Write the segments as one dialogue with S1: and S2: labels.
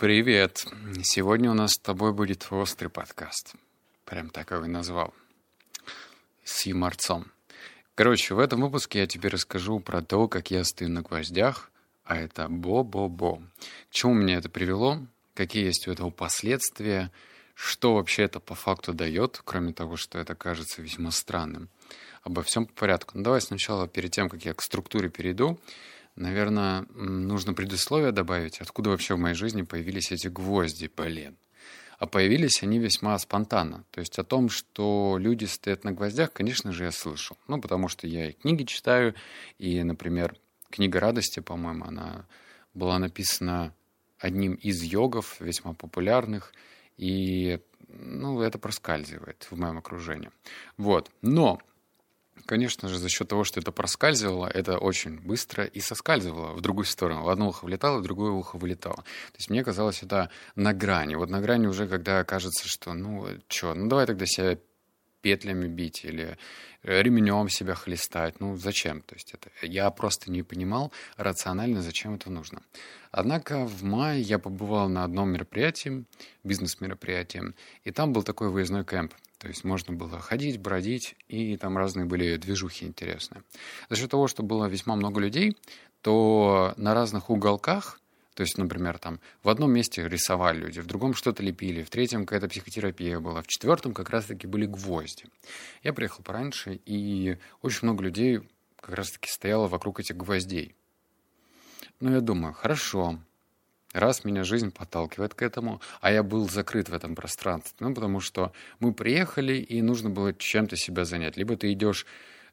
S1: Привет. Сегодня у нас с тобой будет острый подкаст. Прям так его и назвал. С юморцом. Короче, в этом выпуске я тебе расскажу про то, как я стою на гвоздях, а это бо-бо-бо. К чему меня это привело? Какие есть у этого последствия? Что вообще это по факту дает, кроме того, что это кажется весьма странным? Обо всем по порядку. Ну, давай сначала, перед тем, как я к структуре перейду, Наверное, нужно предусловие добавить, откуда вообще в моей жизни появились эти гвозди, блин. А появились они весьма спонтанно. То есть о том, что люди стоят на гвоздях, конечно же, я слышал. Ну, потому что я и книги читаю, и, например, книга радости, по-моему, она была написана одним из йогов, весьма популярных, и ну, это проскальзывает в моем окружении. Вот. Но Конечно же, за счет того, что это проскальзывало, это очень быстро и соскальзывало в другую сторону. В одно ухо влетало, в другое ухо вылетало. То есть мне казалось это на грани. Вот на грани уже, когда кажется, что ну что, ну давай тогда себя петлями бить или ремнем себя хлестать. Ну, зачем? То есть это я просто не понимал рационально, зачем это нужно. Однако в мае я побывал на одном мероприятии, бизнес-мероприятии, и там был такой выездной кемп. То есть можно было ходить, бродить, и там разные были движухи интересные. За счет того, что было весьма много людей, то на разных уголках, то есть, например, там в одном месте рисовали люди, в другом что-то лепили, в третьем какая-то психотерапия была, в четвертом как раз-таки были гвозди. Я приехал пораньше, и очень много людей как раз-таки стояло вокруг этих гвоздей. Ну, я думаю, хорошо, раз меня жизнь подталкивает к этому, а я был закрыт в этом пространстве, ну, потому что мы приехали, и нужно было чем-то себя занять. Либо ты идешь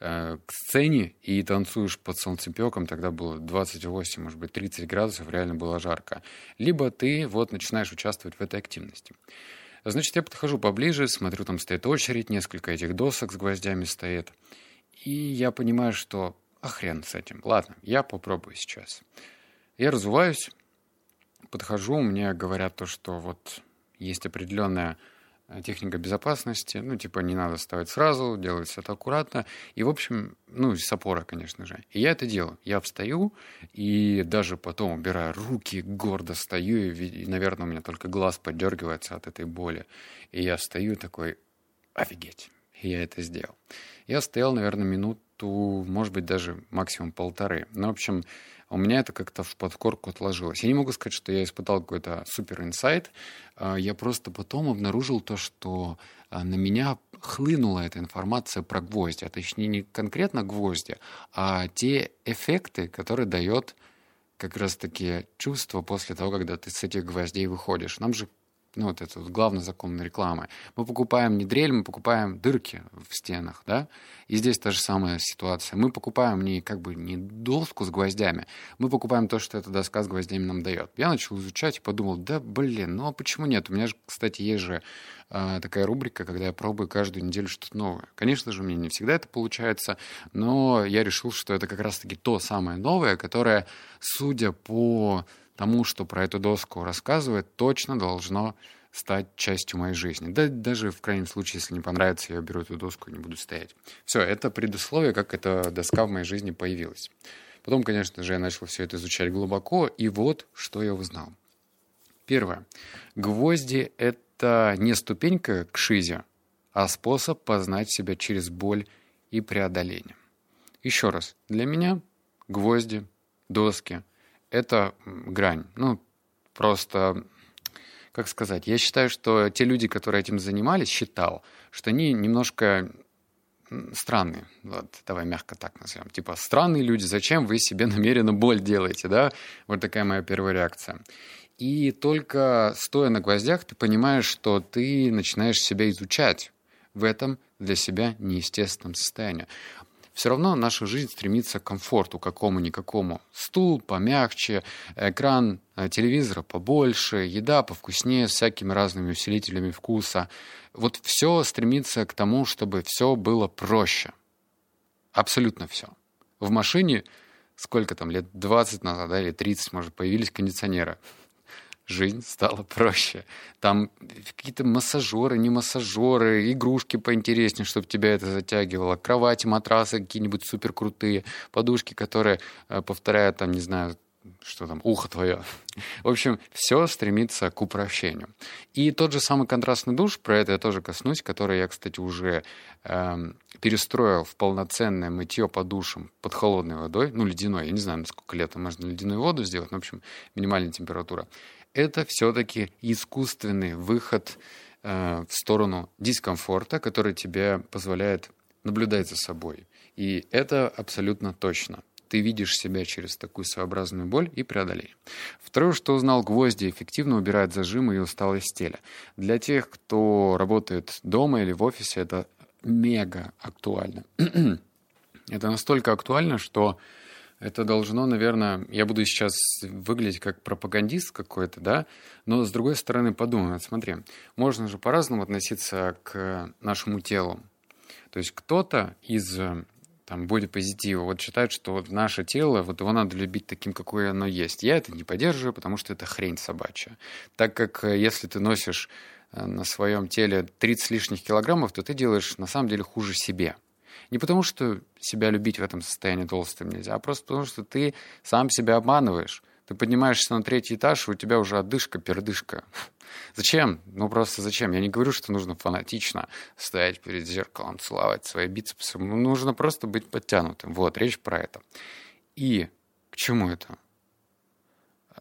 S1: э, к сцене и танцуешь под солнцепеком, тогда было 28, может быть, 30 градусов, реально было жарко. Либо ты вот начинаешь участвовать в этой активности. Значит, я подхожу поближе, смотрю, там стоит очередь, несколько этих досок с гвоздями стоит. И я понимаю, что а хрен с этим. Ладно, я попробую сейчас. Я разуваюсь, подхожу, мне говорят то, что вот есть определенная э, техника безопасности, ну, типа, не надо ставить сразу, делается это аккуратно, и, в общем, ну, с опора, конечно же. И я это делаю. Я встаю, и даже потом убираю руки, гордо стою, и, наверное, у меня только глаз поддергивается от этой боли. И я стою такой, офигеть, и я это сделал. Я стоял, наверное, минуту, может быть, даже максимум полторы. Ну, в общем, у меня это как-то в подкорку отложилось. Я не могу сказать, что я испытал какой-то супер инсайт. А, я просто потом обнаружил то, что а, на меня хлынула эта информация про гвозди, а точнее не конкретно гвозди, а те эффекты, которые дает как раз-таки чувство после того, когда ты с этих гвоздей выходишь. Нам же ну, вот это вот главный закон рекламы. Мы покупаем не дрель, мы покупаем дырки в стенах, да, и здесь та же самая ситуация. Мы покупаем не как бы не доску с гвоздями, мы покупаем то, что эта доска с гвоздями нам дает. Я начал изучать и подумал, да, блин, ну а почему нет? У меня же, кстати, есть же э, такая рубрика, когда я пробую каждую неделю что-то новое. Конечно же, у меня не всегда это получается, но я решил, что это как раз-таки то самое новое, которое, судя по тому, что про эту доску рассказывает, точно должно стать частью моей жизни. Да, даже в крайнем случае, если не понравится, я беру эту доску и не буду стоять. Все, это предусловие, как эта доска в моей жизни появилась. Потом, конечно же, я начал все это изучать глубоко, и вот что я узнал. Первое. Гвозди — это не ступенька к шизе, а способ познать себя через боль и преодоление. Еще раз, для меня гвозди, доски это грань. Ну, просто, как сказать, я считаю, что те люди, которые этим занимались, считал, что они немножко странные. Вот, давай мягко так назовем. Типа, странные люди, зачем вы себе намеренно боль делаете, да? Вот такая моя первая реакция. И только стоя на гвоздях, ты понимаешь, что ты начинаешь себя изучать в этом для себя неестественном состоянии все равно наша жизнь стремится к комфорту какому-никакому. Стул помягче, экран э, телевизора побольше, еда повкуснее, с всякими разными усилителями вкуса. Вот все стремится к тому, чтобы все было проще. Абсолютно все. В машине сколько там, лет 20 назад, да, или 30, может, появились кондиционеры жизнь стала проще. Там какие-то массажеры, не массажеры, игрушки поинтереснее, чтобы тебя это затягивало, кровати, матрасы какие-нибудь супер крутые, подушки, которые э, повторяют, там, не знаю, что там, ухо твое. В общем, все стремится к упрощению. И тот же самый контрастный душ, про это я тоже коснусь, который я, кстати, уже э, перестроил в полноценное мытье по душам под холодной водой, ну, ледяной, я не знаю, насколько летом можно ледяную воду сделать, но, в общем, минимальная температура. Это все-таки искусственный выход э, в сторону дискомфорта, который тебе позволяет наблюдать за собой. И это абсолютно точно ты видишь себя через такую своеобразную боль и преодоление. Второе, что узнал, гвозди эффективно убирают зажимы и усталость теля. Для тех, кто работает дома или в офисе, это мега актуально. это настолько актуально, что это должно, наверное, я буду сейчас выглядеть как пропагандист какой-то, да, но с другой стороны подумай, смотри, можно же по-разному относиться к нашему телу. То есть кто-то из там, бодипозитива, вот считают, что вот наше тело, вот его надо любить таким, какое оно есть. Я это не поддерживаю, потому что это хрень собачья. Так как э, если ты носишь э, на своем теле 30 лишних килограммов, то ты делаешь на самом деле хуже себе. Не потому, что себя любить в этом состоянии толстым нельзя, а просто потому, что ты сам себя обманываешь. Ты поднимаешься на третий этаж, и у тебя уже отдышка, пердышка. Зачем? Ну просто зачем? Я не говорю, что нужно фанатично стоять перед зеркалом, целовать свои бицепсы. Нужно просто быть подтянутым. Вот, речь про это. И к чему это?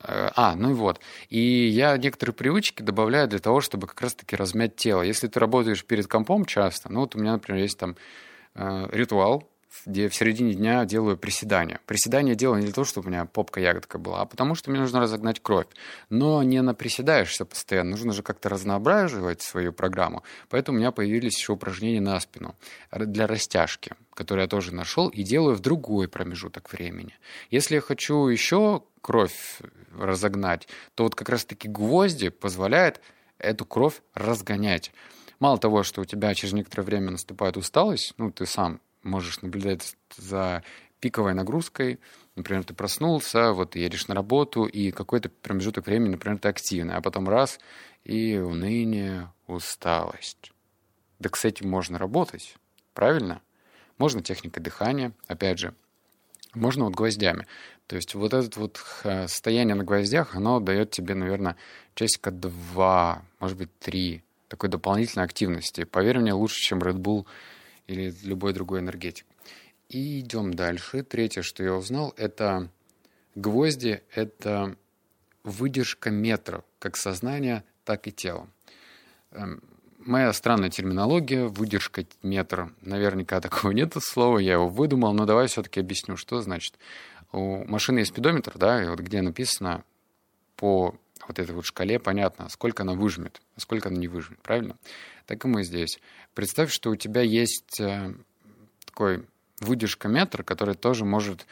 S1: Э, а, ну и вот. И я некоторые привычки добавляю для того, чтобы как раз-таки размять тело. Если ты работаешь перед компом часто, ну вот у меня, например, есть там ритуал, где в середине дня делаю приседания. Приседания делаю не для того, чтобы у меня попка-ягодка была, а потому что мне нужно разогнать кровь. Но не наприседаешься постоянно, нужно же как-то разноображивать свою программу. Поэтому у меня появились еще упражнения на спину для растяжки, которые я тоже нашел и делаю в другой промежуток времени. Если я хочу еще кровь разогнать, то вот как раз-таки гвозди позволяют эту кровь разгонять. Мало того, что у тебя через некоторое время наступает усталость, ну, ты сам можешь наблюдать за пиковой нагрузкой. Например, ты проснулся, вот ты едешь на работу, и какой-то промежуток времени, например, ты активный, а потом раз, и уныние, усталость. Да, этим можно работать, правильно? Можно техникой дыхания, опять же, можно вот гвоздями. То есть вот это вот состояние на гвоздях, оно дает тебе, наверное, часика два, может быть, три такой дополнительной активности. Поверь мне, лучше, чем Red Bull или любой другой энергетик. И идем дальше. Третье, что я узнал, это гвозди — это выдержка метра, как сознания, так и тела. Эм, моя странная терминология, выдержка метра. Наверняка такого нет слова, я его выдумал, но давай все-таки объясню, что значит. У машины есть спидометр, да, и вот где написано по вот этой вот шкале понятно, сколько она выжмет, а сколько она не выжмет, правильно? Так и мы здесь. Представь, что у тебя есть э, такой выдержка метра, который тоже может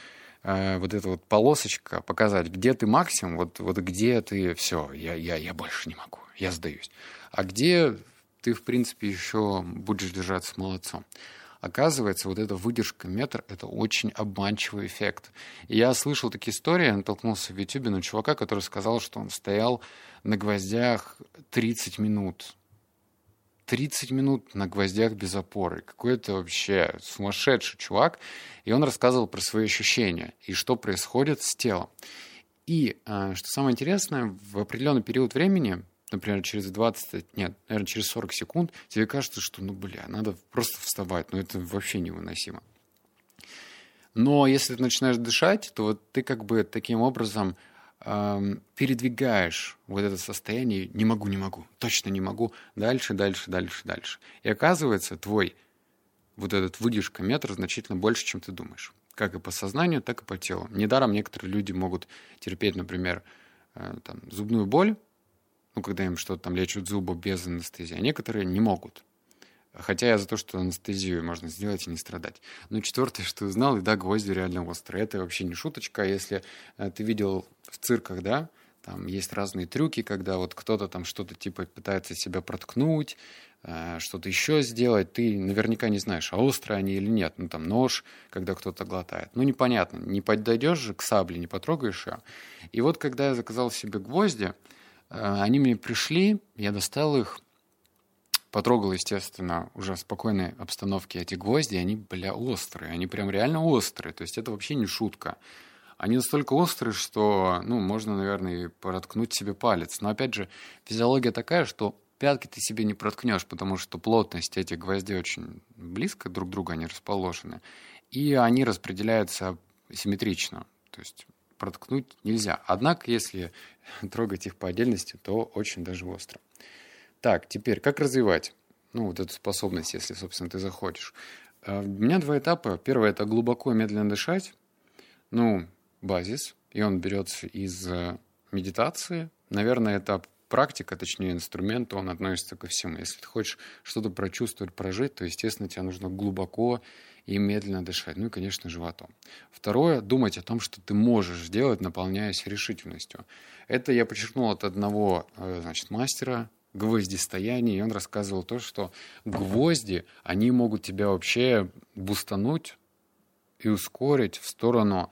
S1: э, вот эта вот полосочка показать, где ты максимум, вот, вот где ты все, я, я, я больше не могу, я сдаюсь. А где ты, в принципе, еще будешь держаться молодцом. Оказывается, вот эта выдержка метр — это очень обманчивый эффект. И я слышал такие истории, натолкнулся в Ютубе на чувака, который сказал, что он стоял на гвоздях 30 минут. 30 минут на гвоздях без опоры. Какой-то вообще сумасшедший чувак. И он рассказывал про свои ощущения и что происходит с телом. И, а, что самое интересное, в определенный период времени, например, через 20, нет, наверное, через 40 секунд, тебе кажется, что, ну, бля, надо просто вставать, но это вообще невыносимо. Но если ты начинаешь дышать, то вот ты как бы таким образом передвигаешь вот это состояние «не могу, не могу, точно не могу», дальше, дальше, дальше, дальше. И оказывается, твой вот этот выдержка метр значительно больше, чем ты думаешь. Как и по сознанию, так и по телу. Недаром некоторые люди могут терпеть, например, э, там, зубную боль, ну, когда им что-то там лечат зубы без анестезии, а некоторые не могут. Хотя я за то, что анестезию можно сделать и не страдать. Но четвертое, что узнал, и да, гвозди реально острые. Это вообще не шуточка. Если э, ты видел в цирках, да, там есть разные трюки, когда вот кто-то там что-то типа пытается себя проткнуть, э, что-то еще сделать, ты наверняка не знаешь, а острые они или нет. Ну, там нож, когда кто-то глотает. Ну, непонятно. Не подойдешь же к сабле, не потрогаешь ее. И вот когда я заказал себе гвозди, они мне пришли, я достал их, Потрогал, естественно, уже в спокойной обстановке эти гвозди, они, бля, острые. Они прям реально острые. То есть это вообще не шутка. они настолько острые, что, ну, можно, наверное, и проткнуть себе палец. Но, опять же, физиология такая, что пятки ты себе не проткнешь, потому что плотность этих гвоздей очень близко друг к другу они расположены, и они распределяются симметрично, то есть проткнуть нельзя. Однако, если трогать их по отдельности, то очень даже остро. Так, теперь, как развивать? Ну, вот эту способность, если, собственно, ты захочешь. А, у меня два этапа. Первый – это глубоко и медленно дышать. Ну, базис. И он берется из э, медитации. Наверное, этап практика, точнее инструмент, он относится ко всему. Если ты хочешь что-то прочувствовать, прожить, то, естественно, тебе нужно глубоко и медленно дышать. Ну и, конечно, животом. Второе, думать о том, что ты можешь сделать, наполняясь решительностью. Это я подчеркнул от одного, э, значит, мастера гвоздистояния, и он рассказывал то, что гвозди, они могут тебя вообще бустануть и ускорить в сторону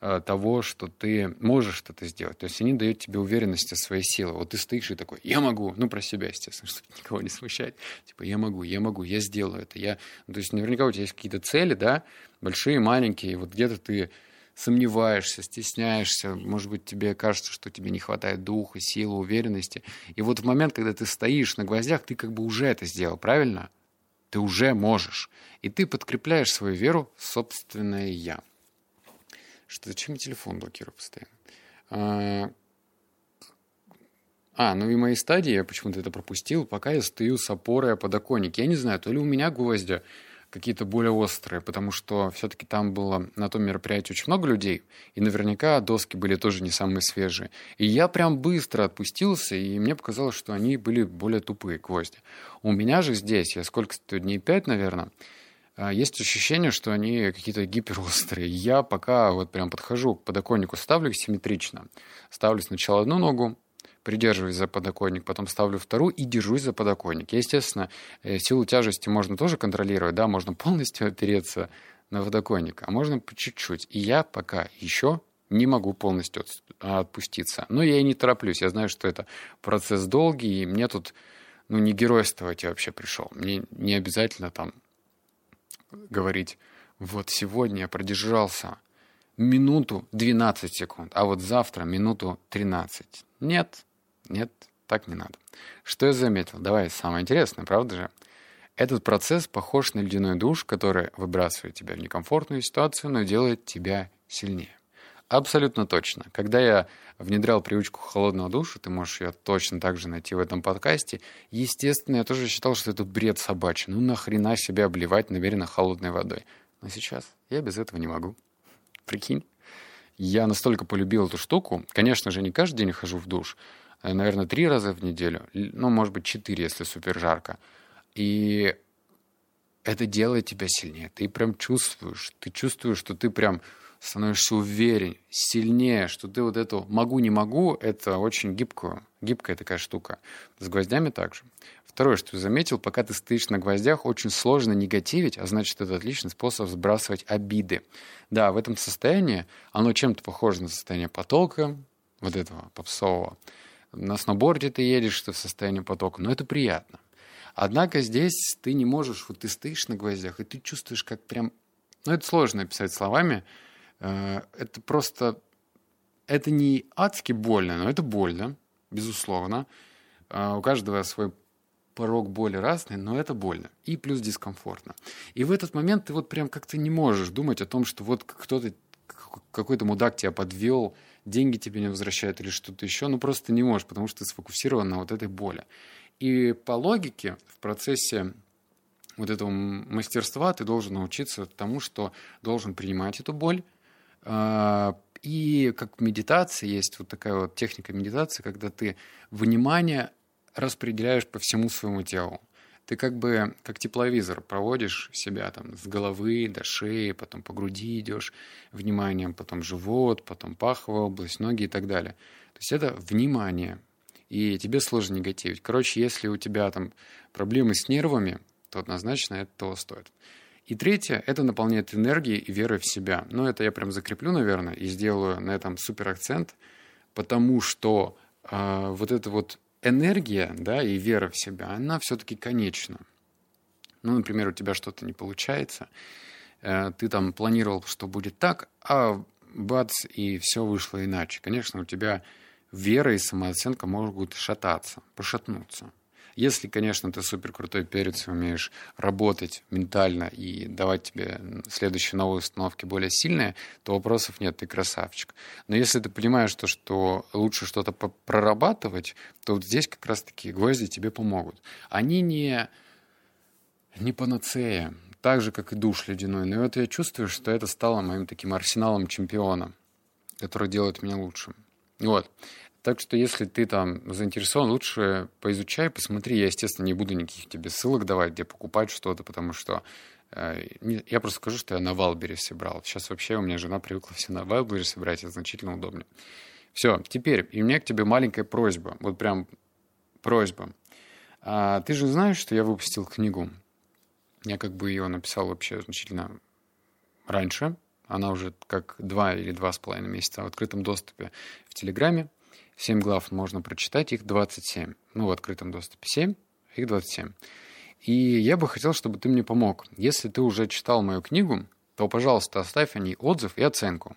S1: того, что ты можешь что-то сделать. То есть они дают тебе уверенность о своей силе. Вот ты стоишь и такой, я могу, ну, про себя, естественно, чтобы никого не смущать. Типа, я могу, я могу, я сделаю это. Я... Ну, то есть наверняка у тебя есть какие-то цели, да, большие, маленькие, и вот где-то ты сомневаешься, стесняешься, может быть, тебе кажется, что тебе не хватает духа, силы, уверенности. И вот в момент, когда ты стоишь на гвоздях, ты как бы уже это сделал, правильно? Ты уже можешь. И ты подкрепляешь свою веру в собственное «я» что зачем я телефон блокирую постоянно. А, а, ну и мои стадии, я почему-то это пропустил, пока я стою с опорой о подоконник. Я не знаю, то ли у меня гвозди какие-то более острые, потому что все-таки там было на том мероприятии очень много людей, и наверняка доски были тоже не самые свежие. И я прям быстро отпустился, и мне показалось, что они были более тупые гвозди. У меня же здесь, я сколько стою, дней пять, наверное, есть ощущение, что они какие-то гиперострые. Я пока вот прям подхожу к подоконнику, ставлю их симметрично. Ставлю сначала одну ногу, придерживаюсь за подоконник, потом ставлю вторую и держусь за подоконник. Естественно, э, силу тяжести можно тоже контролировать, да, можно полностью опереться на подоконник, а можно по чуть-чуть. И я пока еще не могу полностью отпуститься. Но я и не тороплюсь. Я знаю, что это процесс долгий, и мне тут ну, не геройствовать я вообще пришел. Мне не обязательно там говорить, вот сегодня я продержался минуту 12 секунд, а вот завтра минуту 13. Нет, нет, так не надо. Что я заметил? Давай, самое интересное, правда же? Этот процесс похож на ледяной душ, который выбрасывает тебя в некомфортную ситуацию, но делает тебя сильнее. Абсолютно точно. Когда я внедрял привычку холодного душа, ты можешь ее точно так же найти в этом подкасте, естественно, я тоже считал, что это бред собачий. Ну нахрена себя обливать намеренно холодной водой. Но сейчас я без этого не могу. Прикинь. Я настолько полюбил эту штуку. Конечно же, не каждый день хожу в душ. Э, наверное, три раза в неделю. Ну, может быть, четыре, если супер жарко. И это делает тебя сильнее. Ты прям чувствуешь. Ты чувствуешь, что ты прям становишься уверен, сильнее, что ты вот эту «могу, не могу» — это очень гибкую, гибкая такая штука. С гвоздями также. Второе, что я заметил, пока ты стоишь на гвоздях, очень сложно негативить, а значит, это отличный способ сбрасывать обиды. Да, в этом состоянии оно чем-то похоже на состояние потока, вот этого попсового. На сноуборде ты едешь, ты в состоянии потока, но это приятно. Однако здесь ты не можешь, вот ты стоишь на гвоздях, и ты чувствуешь, как прям... Ну, это сложно описать словами, это просто... Это не адски больно, но это больно, безусловно. Э, у каждого свой порог боли разный, но это больно. И плюс дискомфортно. И в этот момент ты вот прям как-то не можешь думать о том, что вот кто-то, какой-то мудак тебя подвел, деньги тебе не возвращают или что-то еще. Ну, просто не можешь, потому что ты сфокусирован на вот этой боли. И по логике в процессе вот этого мастерства ты должен научиться тому, что должен принимать эту боль, и как в медитации есть вот такая вот техника медитации, когда ты внимание распределяешь по всему своему телу. Ты как бы как тепловизор проводишь себя там с головы до шеи, потом по груди идешь вниманием, потом живот, потом паховая область, ноги и так далее. То есть это внимание. И тебе сложно негативить. Короче, если у тебя там проблемы с нервами, то однозначно это того стоит. И третье — это наполняет энергией и верой в себя. Но это я прям закреплю, наверное, и сделаю на этом супер акцент, потому что э, вот эта вот энергия, да, и вера в себя, она все-таки конечна. Ну, например, у тебя что-то не получается, э, ты там планировал, что будет так, а бац, и все вышло иначе. Конечно, у тебя вера и самооценка могут шататься, пошатнуться. Если, конечно, ты супер крутой перец и умеешь работать ментально и давать тебе следующие новые установки более сильные, то вопросов нет, ты красавчик. Но если ты понимаешь, то, что лучше что-то прорабатывать, то вот здесь как раз-таки гвозди тебе помогут. Они не, не панацея, так же, как и душ ледяной. Но вот я чувствую, что это стало моим таким арсеналом чемпиона, который делает меня лучшим. Вот. Так что если ты там заинтересован, лучше поизучай, посмотри. Я, естественно, не буду никаких тебе ссылок давать, где покупать что-то, потому что э, я просто скажу, что я на Валберисе брал. Сейчас вообще у меня жена привыкла все на Валберисе брать, это значительно удобнее. Все, теперь, и у меня к тебе маленькая просьба, вот прям просьба. А, ты же знаешь, что я выпустил книгу. Я как бы ее написал вообще значительно раньше. Она уже как два или два с половиной месяца в открытом доступе в Телеграме. 7 глав можно прочитать, их 27. Ну, в открытом доступе 7, их 27. И я бы хотел, чтобы ты мне помог. Если ты уже читал мою книгу, то, пожалуйста, оставь о ней отзыв и оценку.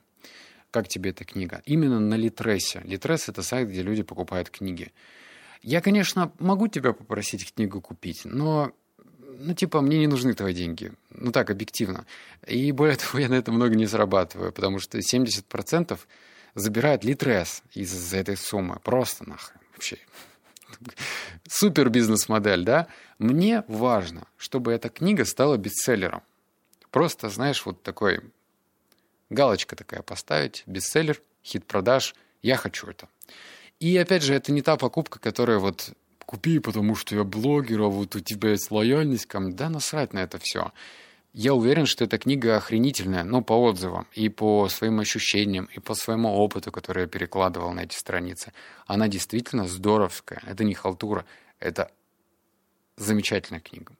S1: Как тебе эта книга? Именно на Литресе. Литрес — это сайт, где люди покупают книги. Я, конечно, могу тебя попросить книгу купить, но, ну, типа, мне не нужны твои деньги. Ну, так, объективно. И более того, я на это много не зарабатываю, потому что 70% забирает Литрес из-за этой суммы. Просто нахрен вообще. Супер бизнес-модель, да? Мне важно, чтобы эта книга стала бестселлером. Просто, знаешь, вот такой галочка такая поставить, бестселлер, хит продаж, я хочу это. И опять же, это не та покупка, которая вот купи, потому что я блогер, а вот у тебя есть лояльность ко мне. Да насрать на это все. Я уверен, что эта книга охренительная, ну, по отзывам, и по своим ощущениям, и по своему опыту, который я перекладывал на эти страницы. Она действительно здоровская. Это не халтура, это замечательная книга.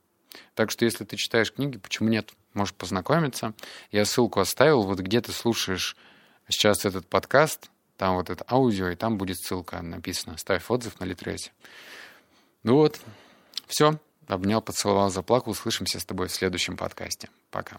S1: Так что, если ты читаешь книги, почему нет? Можешь познакомиться. Я ссылку оставил, вот где ты слушаешь сейчас этот подкаст, там вот это аудио, и там будет ссылка написана. Ставь отзыв на Литресе. Ну вот, все. Обнял, поцеловал, заплакал. Услышимся с тобой в следующем подкасте. Пока.